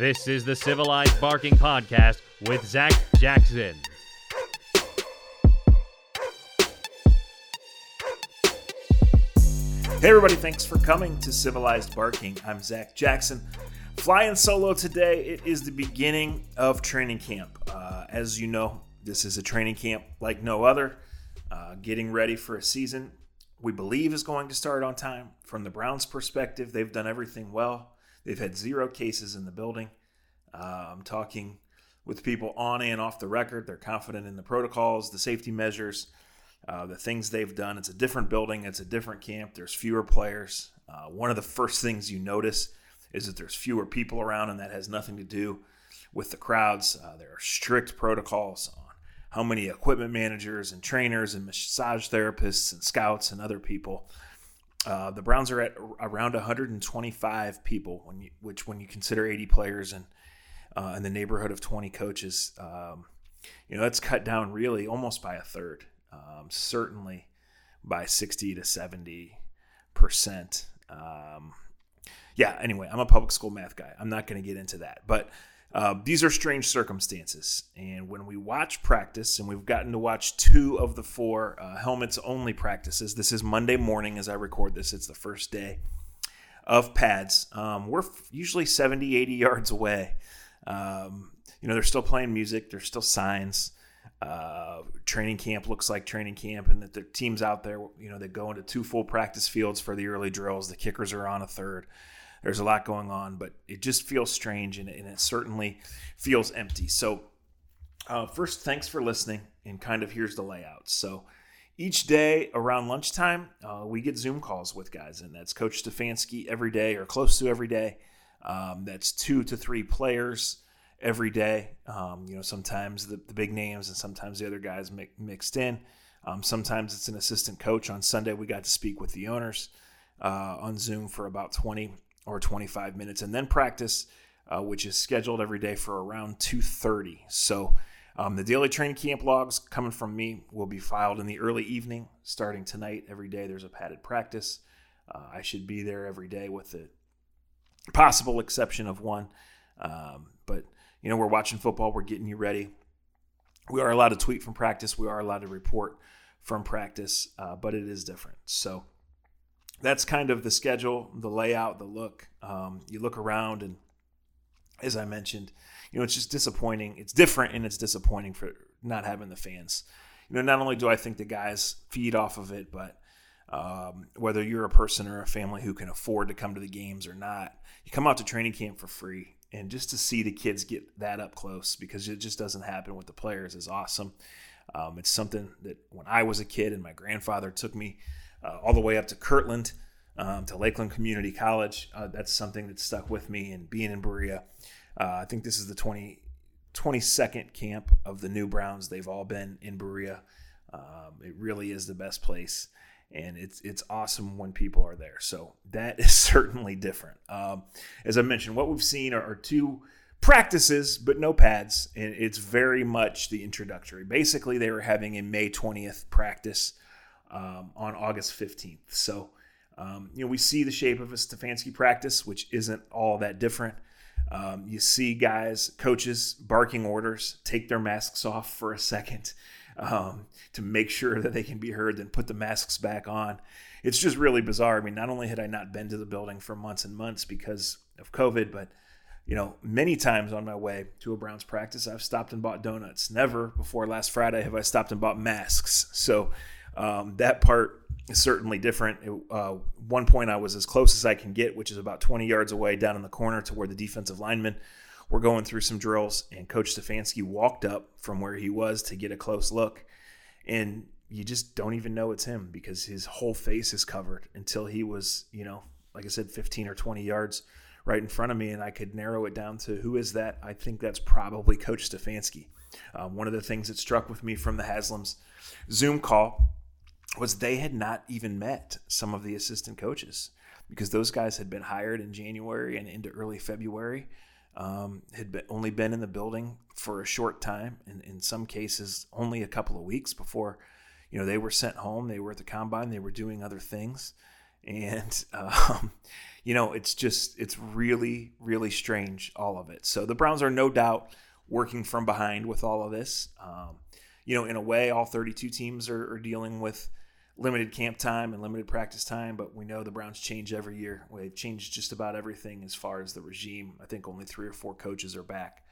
This is the Civilized Barking Podcast with Zac Jackson. Hey, everybody, thanks for coming to Civilized Barking. I'm Zac Jackson. Flying solo today, it is the beginning of training camp. Uh, as you know, this is a training camp like no other, uh, getting ready for a season we believe is going to start on time. From the Browns' perspective, they've done everything well. They've had zero cases in the building. Uh, I'm talking with people on and off the record. They're confident in the protocols, the safety measures, uh, the things they've done. It's a different building, it's a different camp. There's fewer players. Uh, one of the first things you notice is that there's fewer people around, and that has nothing to do with the crowds. Uh, there are strict protocols on how many equipment managers and trainers and massage therapists and scouts and other people uh, the Browns are at around 125 people, when you, which when you consider 80 players and uh, in the neighborhood of 20 coaches, um, you know that's cut down really almost by a third, um, certainly by 60 to 70 percent. Um, yeah. Anyway, I'm a public school math guy. I'm not going to get into that, but uh, these are strange circumstances. And when we watch practice, and we've gotten to watch two of the four uh, helmets only practices, this is Monday morning as I record this, it's the first day of pads. Um, we're usually 70, 80 yards away. Um, you know, they're still playing music, there's still signs. Uh, training camp looks like training camp, and that the teams out there, you know, they go into two full practice fields for the early drills. The kickers are on a third there's a lot going on, but it just feels strange and, and it certainly feels empty. So, uh, first, thanks for listening, and kind of here's the layout. So, each day around lunchtime, uh, we get Zoom calls with guys, and that's Coach Stefanski every day or close to every day. Um, that's two to three players every day. Um, you know, sometimes the, the, big names and sometimes the other guys mi- mixed in. Um, sometimes it's an assistant coach. On Sunday, we got to speak with the owners uh, on Zoom for about 20 or 25 minutes, and then practice, uh, which is scheduled every day for around 2:30. So. Um, the daily training camp logs coming from me will be filed in the early evening, starting tonight. Every day there's a padded practice. Uh, I should be there every day, with the possible exception of one. Um, but you know, we're watching football. We're getting you ready. We are allowed to tweet from practice. We are allowed to report from practice, uh, but it is different. So that's kind of the schedule, the layout, the look. Um, you look around, and as I mentioned, you know, it's just disappointing. It's different, and it's disappointing for not having the fans. You know, not only do I think the guys feed off of it, but um, whether you're a person or a family who can afford to come to the games or not, you come out to training camp for free. And just to see the kids get that up close because it just doesn't happen with the players is awesome. Um, it's something that when I was a kid and my grandfather took me uh, all the way up to Kirtland, um, to Lakeland Community College. Uh, that's something that stuck with me. And being in Berea, uh, I think this is the 20, 22nd camp of the new Browns. They've all been in Berea. Um, it really is the best place. And it's it's awesome when people are there. So that is certainly different. Um, as I mentioned, what we've seen are, are two practices, but no pads. And it's very much the introductory. Basically, they were having a May 20th practice um, on August 15th. So, um, you know, we see the shape of a Stefanski practice, which isn't all that different. Um, you see guys, coaches barking orders, take their masks off for a second um, to make sure that they can be heard, then put the masks back on. It's just really bizarre. I mean, not only had I not been to the building for months and months because of COVID, but you know, many times on my way to a Browns practice, I've stopped and bought donuts. Never before last Friday have I stopped and bought masks. So um, that part is certainly different. It, uh, one point I was as close as I can get, which is about 20 yards away down in the corner to where the defensive linemen were going through some drills, and Coach Stefanski walked up from where he was to get a close look. And you just don't even know it's him because his whole face is covered until he was, you know, like I said, 15 or 20 yards right in front of me, and I could narrow it down to who is that? I think that's probably Coach Stefanski. Um, one of the things that struck with me from the Haslam's Zoom call was they had not even met some of the assistant coaches because those guys had been hired in January and into early February. Um, had been, only been in the building for a short time, and in some cases, only a couple of weeks before, you know, they were sent home. They were at the combine. They were doing other things, and um, you know it's just it's really really strange all of it. So the Browns are no doubt working from behind with all of this. Um, you know, in a way, all 32 teams are, are dealing with limited camp time and limited practice time, but we know the Browns change every year. They've changed just about everything as far as the regime. I think only three or four coaches are back.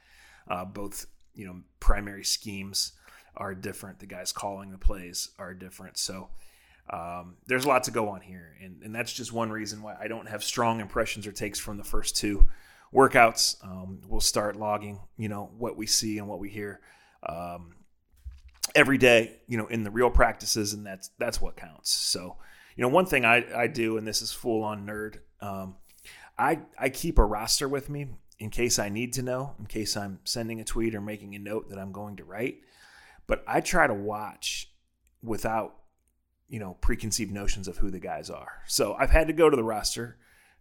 Uh, both, you know, primary schemes are different. The guys calling the plays are different. So um, there's a lot to go on here, and, and that's just one reason why I don't have strong impressions or takes from the first two workouts. Um, we'll start logging, you know, what we see and what we hear. Um, every day, you know, in the real practices, and that's that's what counts. So, you know, one thing I, I do, and this is full on nerd, um, I I keep a roster with me in case I need to know, in case I'm sending a tweet or making a note that I'm going to write. But I try to watch without, you know, preconceived notions of who the guys are. So I've had to go to the roster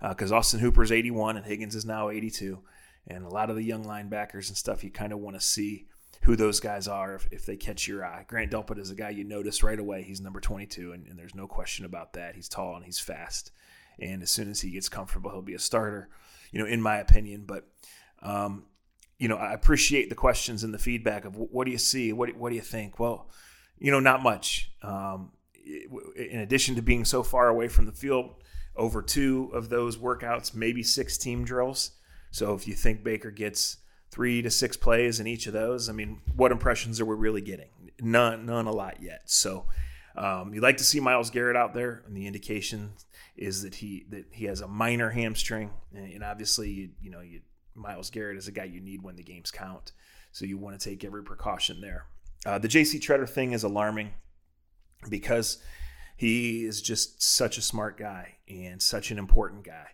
because uh, Austin Hooper is 81 and Higgins is now 82, and a lot of the young linebackers and stuff you kind of want to see who those guys are if, if they catch your eye. Grant Delpit is a guy you notice right away. He's number 22, and, and, there's no question about that. He's tall and he's fast. And as soon as he gets comfortable, he'll be a starter, you know, in my opinion. But, um, you know, I appreciate the questions and the feedback of what do you see? What, what do you think? Well, you know, not much. Um, in addition to being so far away from the field, over two of those workouts, maybe six team drills. So if you think Baker gets – three to six plays in each of those. I mean, what impressions are we really getting? None, none a lot yet. So um, you like to see Myles Garrett out there, and the indication is that he that he has a minor hamstring, and obviously, you, you know, you, Myles Garrett is a guy you need when the games count. So you want to take every precaution there. Uh, the J.C. Tretter thing is alarming because he is just such a smart guy and such an important guy.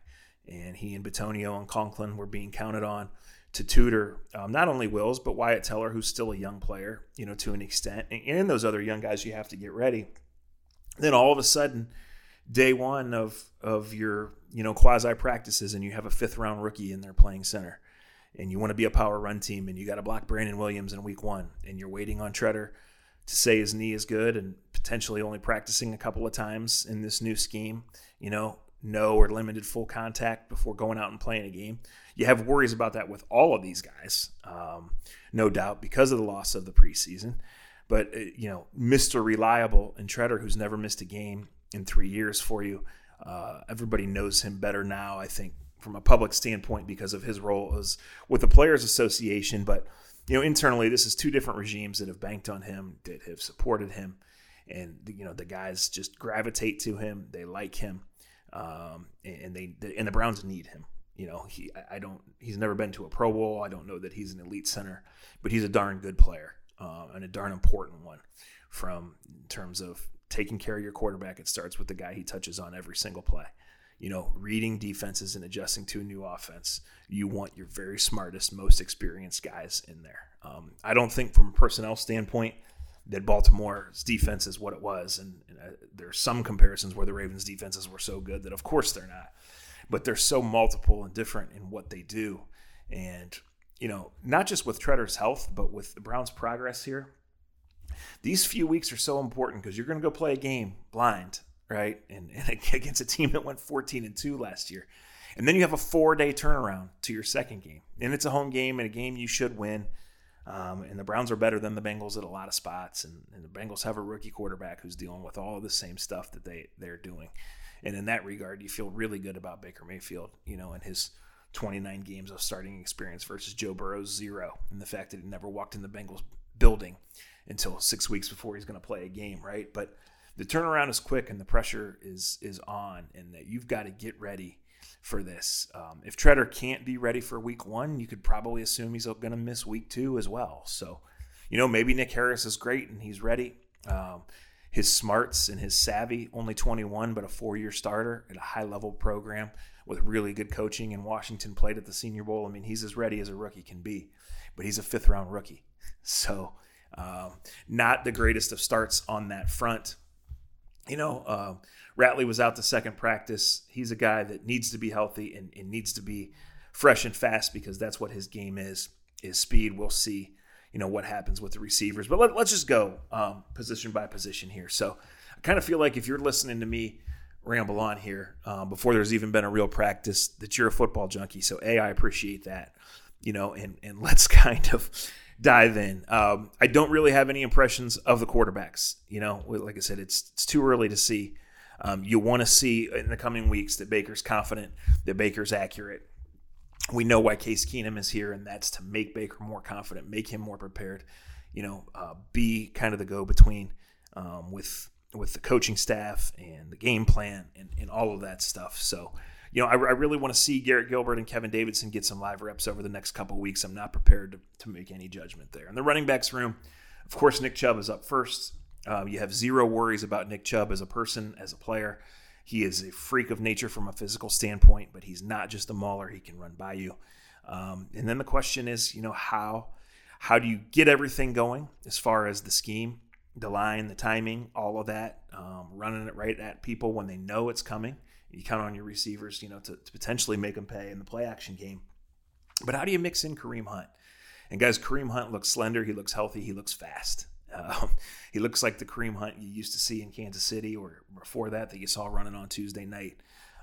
And he and Bitonio and Conklin were being counted on to tutor um, not only Wills but Wyatt Teller, who's still a young player, you know, to an extent, and, and those other young guys you have to get ready. Then all of a sudden, day one of of your you know quasi practices, and you have a fifth round rookie in there playing center, and you want to be a power run team, and you got to block Brandon Williams in week one, and you're waiting on Tretter to say his knee is good, and potentially only practicing a couple of times in this new scheme. You know, no or limited full contact before going out and playing a game. You have worries about that with all of these guys, um, no doubt, because of the loss of the preseason. But, uh, you know, Mr. Reliable and Tretter, who's never missed a game in three years for you, uh, everybody knows him better now, I think, from a public standpoint because of his role as with the Players Association. But, you know, internally, this is two different regimes that have banked on him, that have supported him. And, you know, the guys just gravitate to him, they like him um, and they and the Browns need him. You know, he I don't he's never been to a Pro Bowl. I don't know that he's an elite center, but he's a darn good player uh, and a darn important one. From in terms of taking care of your quarterback, it starts with the guy he touches on every single play. You know, reading defenses and adjusting to a new offense. You want your very smartest, most experienced guys in there. Um, I don't think, from a personnel standpoint, that Baltimore's defense is what it was. And, and uh, there are some comparisons where the Ravens' defenses were so good that, of course, they're not. But they're so multiple and different in what they do. And, you know, not just with Tretter's health, but with the Browns' progress here. These few weeks are so important because you're going to go play a game blind, right? And, and against a team that went 14 and 2 last year. And then you have a four day turnaround to your second game. And it's a home game and a game you should win. Um, and the Browns are better than the Bengals at a lot of spots, and, and, the Bengals have a rookie quarterback who's dealing with all of the same stuff that they they're doing. And in that regard, you feel really good about Baker Mayfield, you know, and his 29 games of starting experience versus Joe Burrow's zero, and the fact that he never walked in the Bengals building until six weeks before he's going to play a game, right? But the turnaround is quick and the pressure is is on, and that you've got to get ready for this. Um, if Tretter can't be ready for week one, you could probably assume he's going to miss week two as well. So, you know, maybe Nick Harris is great and he's ready. Um, his smarts and his savvy, only 21, but a four year starter at a high level program with really good coaching in Washington, played at the Senior Bowl. I mean, he's as ready as a rookie can be, but he's a fifth round rookie. So, um, not the greatest of starts on that front. You know, uh, Ratley was out the second practice. He's a guy that needs to be healthy and, and needs to be fresh and fast because that's what his game is is speed. We'll see, you know, what happens with the receivers. But let, us just go um, position by position here. So I kind of feel like if you're listening to me ramble on here um, before there's even been a real practice that you're a football junkie. So a, I appreciate that, you know, and and let's kind of dive in. Um, I don't really have any impressions of the quarterbacks. You know, like I said, it's it's too early to see. Um, you want to see in the coming weeks that Baker's confident, that Baker's accurate. We know why Case Keenum is here, and that's to make Baker more confident, make him more prepared. You know, uh, be kind of the go between um, with with the coaching staff and the game plan and, and all of that stuff. So, you know, I, I really want to see Garrett Gilbert and Kevin Davidson get some live reps over the next couple weeks. I'm not prepared to, to make any judgment there. In the running backs room, of course, Nick Chubb is up first. Um, you have zero worries about Nick Chubb as a person, as a player. He is a freak of nature from a physical standpoint, but he's not just a mauler. He can run by you. Um, and then the question is, you know, how how do you get everything going as far as the scheme, the line, the timing, all of that, um, running it right at people when they know it's coming. You count on your receivers, you know, to, to potentially make them pay in the play action game. But how do you mix in Kareem Hunt? And guys, Kareem Hunt looks slender. He looks healthy. He looks fast. Um, he looks like the Kareem Hunt you used to see in Kansas City or before that that you saw running on Tuesday night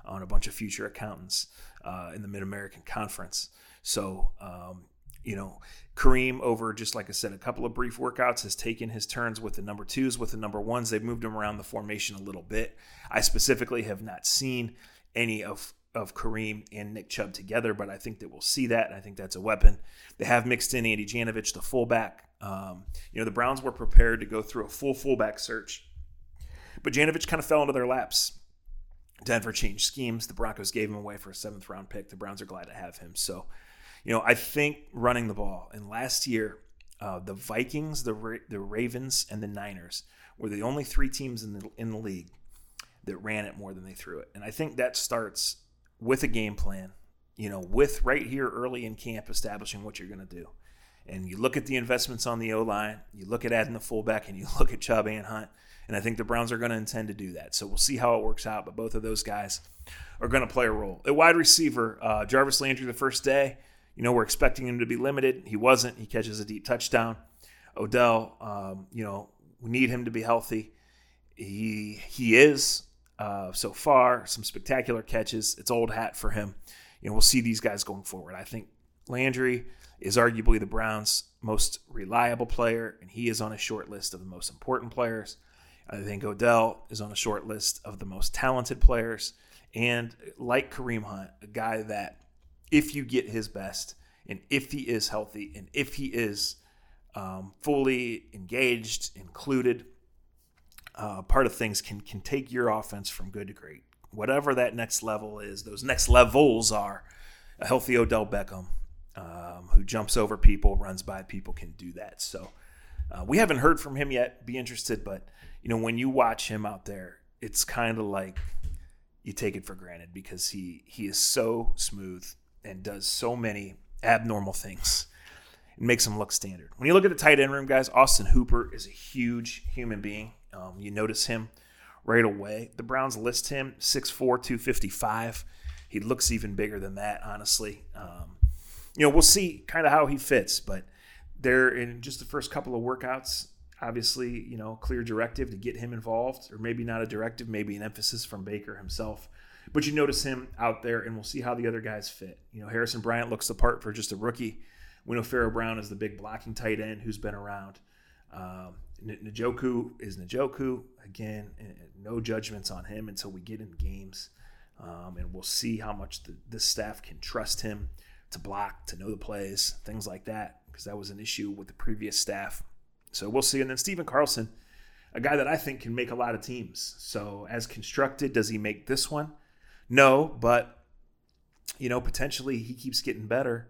on a bunch of future accountants uh, in the Mid American Conference. So, um, you know, Kareem, over just like I said, a couple of brief workouts, has taken his turns with the number twos, with the number ones. They've moved him around the formation a little bit. I specifically have not seen any of of Kareem and Nick Chubb together, but I think that we'll see that, and I think that's a weapon. They have mixed in Andy Janovich, the fullback. Um, you know, the Browns were prepared to go through a full fullback search, but Janovich kind of fell into their laps. Denver changed schemes. The Broncos gave him away for a seventh round pick. The Browns are glad to have him. So you know, I think running the ball. And last year, uh, the Vikings, the Ra- the Ravens, and the Niners were the only three teams in the in the league that ran it more than they threw it. And I think that starts with a game plan. You know, with right here early in camp establishing what you're going to do. And you look at the investments on the O line, you look at adding the fullback, and you look at Chubb and Hunt. And I think the Browns are going to intend to do that. So we'll see how it works out. But both of those guys are going to play a role. At wide receiver, uh, Jarvis Landry, the first day, you know, we're expecting him to be limited. He wasn't. He catches a deep touchdown. Odell, um, you know, we need him to be healthy. He he is uh, so far. Some spectacular catches. It's old hat for him. You know, we'll see these guys going forward. I think Landry is arguably the Browns' most reliable player, and he is on a short list of the most important players. I think Odell is on a short list of the most talented players. And like Kareem Hunt, a guy that if you get his best and if he is healthy and if he is um, fully engaged, included, uh, part of things can can take your offense from good to great. Whatever that next level is, those next levels are. A healthy Odell Beckham, um, who jumps over people, runs by people, can do that. So uh, we haven't heard from him yet. Be interested, but you know when you watch him out there, it's kind of like you take it for granted because he he is so smooth and does so many abnormal things. It makes him look standard. When you look at the tight end room, guys, Austin Hooper is a huge human being. Um, you notice him right away. The Browns list him 6'4, 255. He looks even bigger than that, honestly. Um, you know, we'll see kind of how he fits, but there in just the first couple of workouts, obviously, you know, clear directive to get him involved, or maybe not a directive, maybe an emphasis from Baker himself but you notice him out there, and we'll see how the other guys fit. You know, Harrison Bryant looks the part for just a rookie. We know Pharaoh Brown is the big blocking tight end who's been around. Um, Njoku is Njoku. Again, eh, no judgments on him until we get in games. Um, and we'll see how much the, this staff can trust him to block, to know the plays, things like that, because that was an issue with the previous staff. So we'll see. And then Stephen Carlson, a guy that I think can make a lot of teams. So as constructed, does he make this one? No, but you know, potentially he keeps getting better.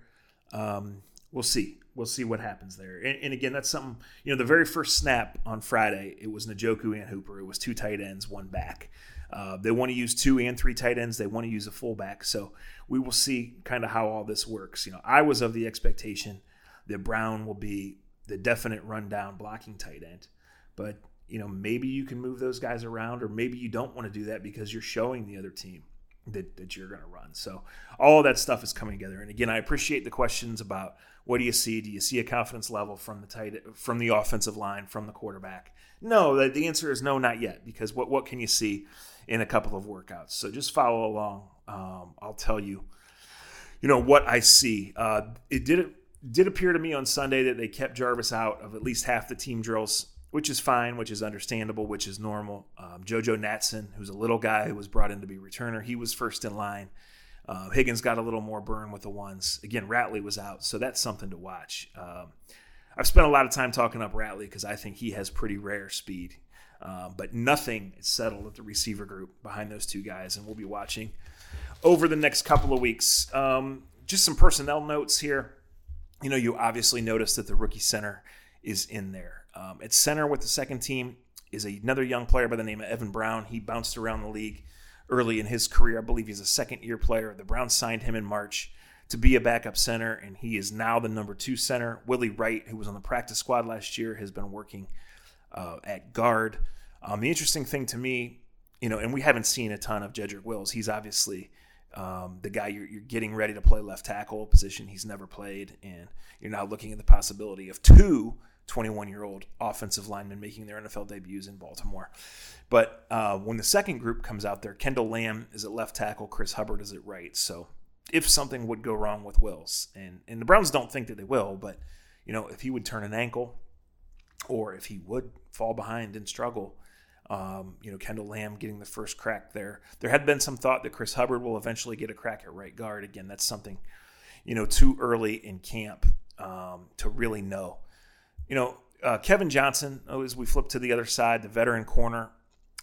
Um, we'll see. We'll see what happens there. And, and, again, that's something, you know, the very first snap on Friday, it was Njoku and Hooper. It was two tight ends, one back. Uh, they want to use two and three tight ends. They want to use a fullback. So we will see kind of how all this works. You know, I was of the expectation that Brown will be the definite rundown blocking tight end. But, you know, maybe you can move those guys around, or maybe you don't want to do that because you're showing the other team that, that you're going to run. So all that stuff is coming together. And again, I appreciate the questions about what do you see? Do you see a confidence level from the tight from the offensive line, from the quarterback? No, the, the answer is no, not yet. Because what what can you see? in a couple of workouts. So just follow along. Um, I'll tell you, you know, what I see. Uh, it did did appear to me on Sunday that they kept Jarvis out of at least half the team drills, which is fine, which is understandable, which is normal. Um, JoJo Natson, who's a little guy who was brought in to be returner, he was first in line. Uh, Higgins got a little more burn with the ones. Again, Ratley was out, so that's something to watch. Um, I've spent a lot of time talking up Ratley because I think he has pretty rare speed. Um, but nothing is settled at the receiver group behind those two guys, and we'll be watching over the next couple of weeks. Um, just some personnel notes here. You know, you obviously noticed that the rookie center is in there. Um, at center with the second team is another young player by the name of Evan Brown. He bounced around the league early in his career. I believe he's a second year player. The Browns signed him in March to be a backup center, and he is now the number two center. Willie Wright, who was on the practice squad last year, has been working uh, at guard. Um, the interesting thing to me, you know, and we haven't seen a ton of Jedrick Wills. He's obviously um, the guy you're, you're, getting ready to play left tackle position he's never played, and you're now looking at the possibility of two 21 year old offensive linemen making their NFL debuts in Baltimore. But uh, when the second group comes out there, Kendall Lamb is at left tackle, Chris Hubbard is at right. So if something would go wrong with Wills, and, and the Browns don't think that they will, but you know, if he would turn an ankle or if he would fall behind and struggle, um, you know, Kendall Lamb getting the first crack there. There had been some thought that Chris Hubbard will eventually get a crack at right guard. Again, that's something, you know, too early in camp um, to really know. You know, uh, Kevin Johnson, oh, as we flip to the other side, the veteran corner,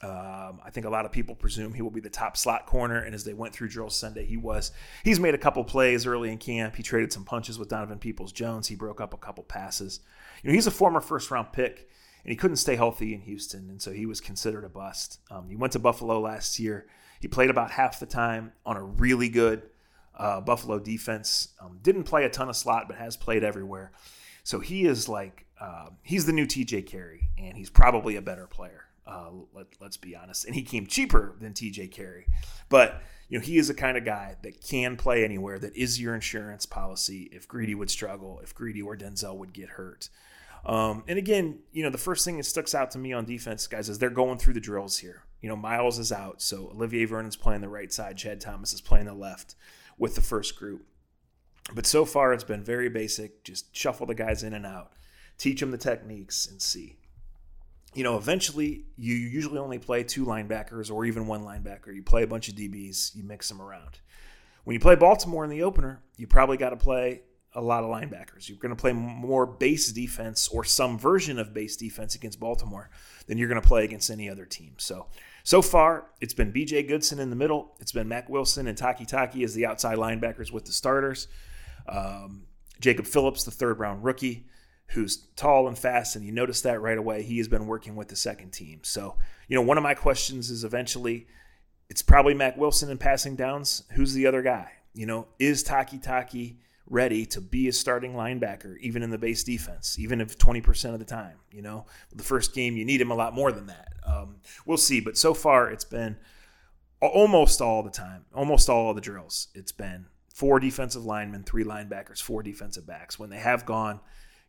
um, I think a lot of people presume he will be the top slot corner, and as they went through drill Sunday, he was. He's made a couple plays early in camp. He traded some punches with Donovan Peoples Jones. He broke up a couple passes. You know, he's a former first round pick, and he couldn't stay healthy in Houston, and so he was considered a bust. Um, he went to Buffalo last year. He played about half the time on a really good uh, Buffalo defense. Um, didn't play a ton of slot, but has played everywhere. So he is like uh, he's the new TJ Carrie, and he's probably a better player. Uh, let, us be honest. And he came cheaper than TJ Carrie. But, you know, he is the kind of guy that can play anywhere, that is your insurance policy if Greedy would struggle, if Greedy or Denzel would get hurt. Um, and again, you know, the first thing that sticks out to me on defense, guys, is they're going through the drills here. You know, Myles is out, so Olivier Vernon's playing the right side, Chad Thomas is playing the left with the first group. But so far, it's been very basic. Just shuffle the guys in and out, teach them the techniques, and see you know, eventually you usually only play two linebackers or even one linebacker. You play a bunch of DBs, you mix them around. When you play Baltimore in the opener, you probably got to play a lot of linebackers. You're going to play more base defense or some version of base defense against Baltimore than you're going to play against any other team. So, so far, it's been BJ Goodson in the middle. It's been Mack Wilson and Takitaki as the outside linebackers with the starters. Um, Jacob Phillips, the third round rookie who's tall and fast, and you notice that right away. He has been working with the second team. So, you know, one of my questions is eventually it's probably Mack Wilson in passing downs. Who's the other guy? You know, is Takitaki ready to be a starting linebacker, even in the base defense, even if 20% of the time? You know, the first game, you need him a lot more than that. Um, we'll see. But so far, it's been almost all the time, almost all the drills. It's been four defensive linemen, three linebackers, four defensive backs. When they have gone,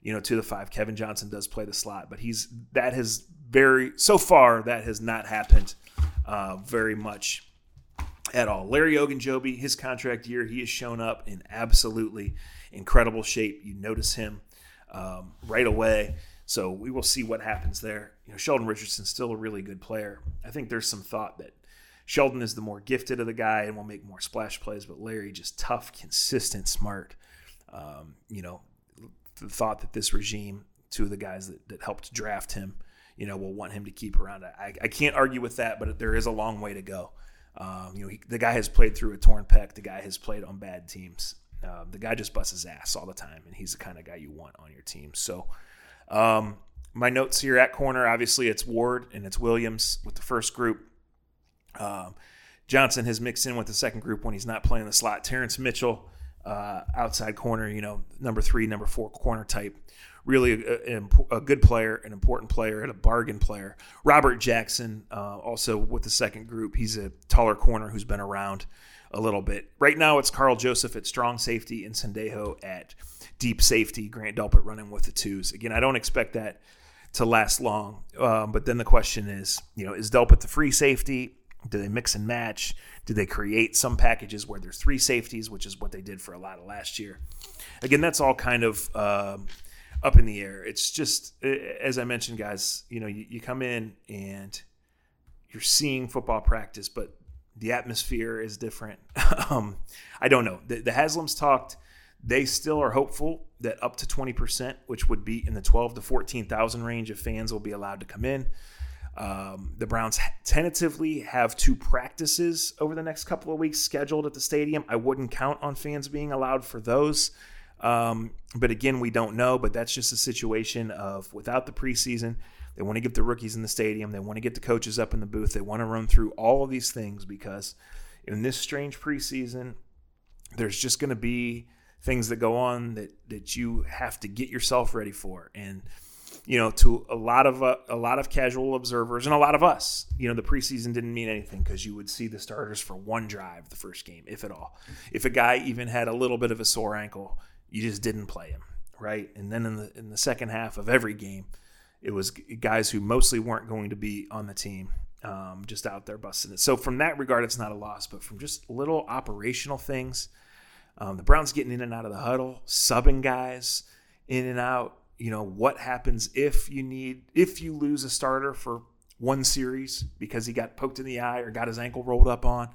you know, to the five. Kevin Johnson does play the slot, but he's that has very so far that has not happened uh, very much at all. Larry Ogunjobi, his contract year, he has shown up in absolutely incredible shape. You notice him um, right away. So we will see what happens there. You know, Sheldon Richardson's still a really good player. I think there's some thought that Sheldon is the more gifted of the guy and will make more splash plays, but Larry just tough, consistent, smart. Um, you know, the thought that this regime, two of the guys that, that helped draft him, you know, will want him to keep around. I, I can't argue with that, but there is a long way to go. Um, you know, he, the guy has played through a torn pec. The guy has played on bad teams. Uh, the guy just busts his ass all the time, and he's the kind of guy you want on your team. So, um, my notes here at corner, obviously it's Ward and it's Williams with the first group. Um, Johnson has mixed in with the second group when he's not playing the slot. Terrance Mitchell uh, outside corner, you know, number three, number four corner type. Really a, a, a, good player, an important player, and a bargain player. Robert Jackson, uh, also with the second group, he's a taller corner who's been around a little bit. Right now, it's Karl Joseph at strong safety and Sendejo at deep safety. Grant Delpit running with the twos. Again, I don't expect that to last long. Um, but then the question is, you know, is Delpit the free safety? Do they mix and match? Do they create some packages where there's three safeties, which is what they did for a lot of last year? Again, that's all kind of um, up in the air. It's just, as I mentioned, guys, you know, you, you come in and you're seeing football practice, but the atmosphere is different. um, I don't know. The, the Haslams talked. They still are hopeful that up to 20%, which would be in the 12 to 14,000 range of fans will be allowed to come in. Um, the Browns tentatively have two practices over the next couple of weeks scheduled at the stadium. I wouldn't count on fans being allowed for those. Um, but again, we don't know. But that's just a situation of without the preseason, they want to get the rookies in the stadium. They want to get the coaches up in the booth. They want to run through all of these things because in this strange preseason, there's just going to be things that go on that that you have to get yourself ready for. And you know, to a lot of uh, a lot of casual observers and a lot of us, you know, the preseason didn't mean anything because you would see the starters for one drive the first game, if at all. If a guy even had a little bit of a sore ankle, you just didn't play him, right? And then in the in the second half of every game, it was guys who mostly weren't going to be on the team, um, just out there busting it. So from that regard, it's not a loss, but from just little operational things, um, the Browns getting in and out of the huddle, subbing guys in and out. You know what happens if you need if you lose a starter for one series because he got poked in the eye or got his ankle rolled up on,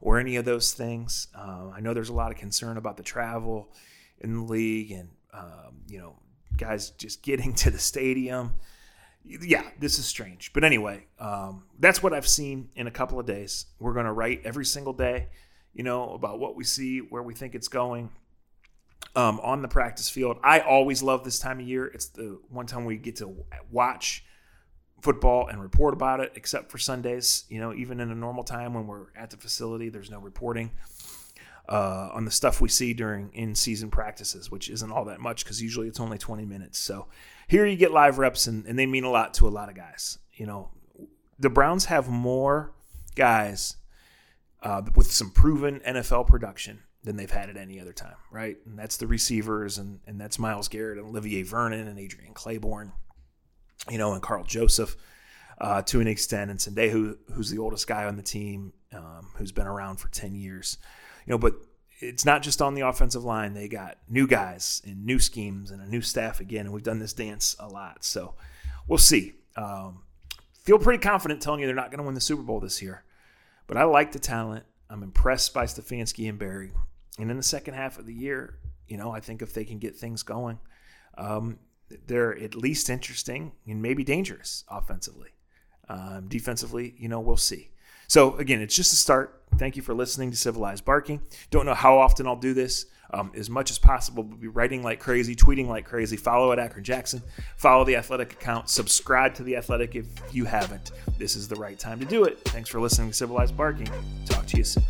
or any of those things. Uh, I know there's a lot of concern about the travel in the league and um, you know guys just getting to the stadium. Yeah, this is strange. But anyway, um, that's what I've seen in a couple of days. We're going to write every single day, you know, about what we see, where we think it's going um, on the practice field. I always love this time of year. It's the one time we get to watch football and report about it, except for Sundays. You know, even in a normal time when we're at the facility, there's no reporting uh, on the stuff we see during in season practices, which isn't all that much because usually it's only 20 minutes. So here you get live reps, and, and they mean a lot to a lot of guys. You know, the Browns have more guys uh, with some proven NFL production than they've had at any other time, right? And that's the receivers, and, and that's Myles Garrett and Olivier Vernon and Adrian Clayborn, you know, and Karl Joseph uh, to an extent, and Sendejo, who's the oldest guy on the team, um, who's been around for 10 years you know, but it's not just on the offensive line. They got new guys and new schemes and a new staff again, and we've done this dance a lot. So we'll see. Um, feel pretty confident telling you they're not going to win the Super Bowl this year, but I like the talent. I'm impressed by Stefanski and Berry. And in the second half of the year, you know, I think if they can get things going, um, they're at least interesting and maybe dangerous offensively. Um, defensively, you know, we'll see. So again, it's just a start. Thank you for listening to Civilized Barking. Don't know how often I'll do this. Um, as much as possible, we'll be writing like crazy, tweeting like crazy. Follow at Akron Jackson. Follow the Athletic account. Subscribe to the Athletic if you haven't. This is the right time to do it. Thanks for listening to Civilized Barking. Talk to you soon.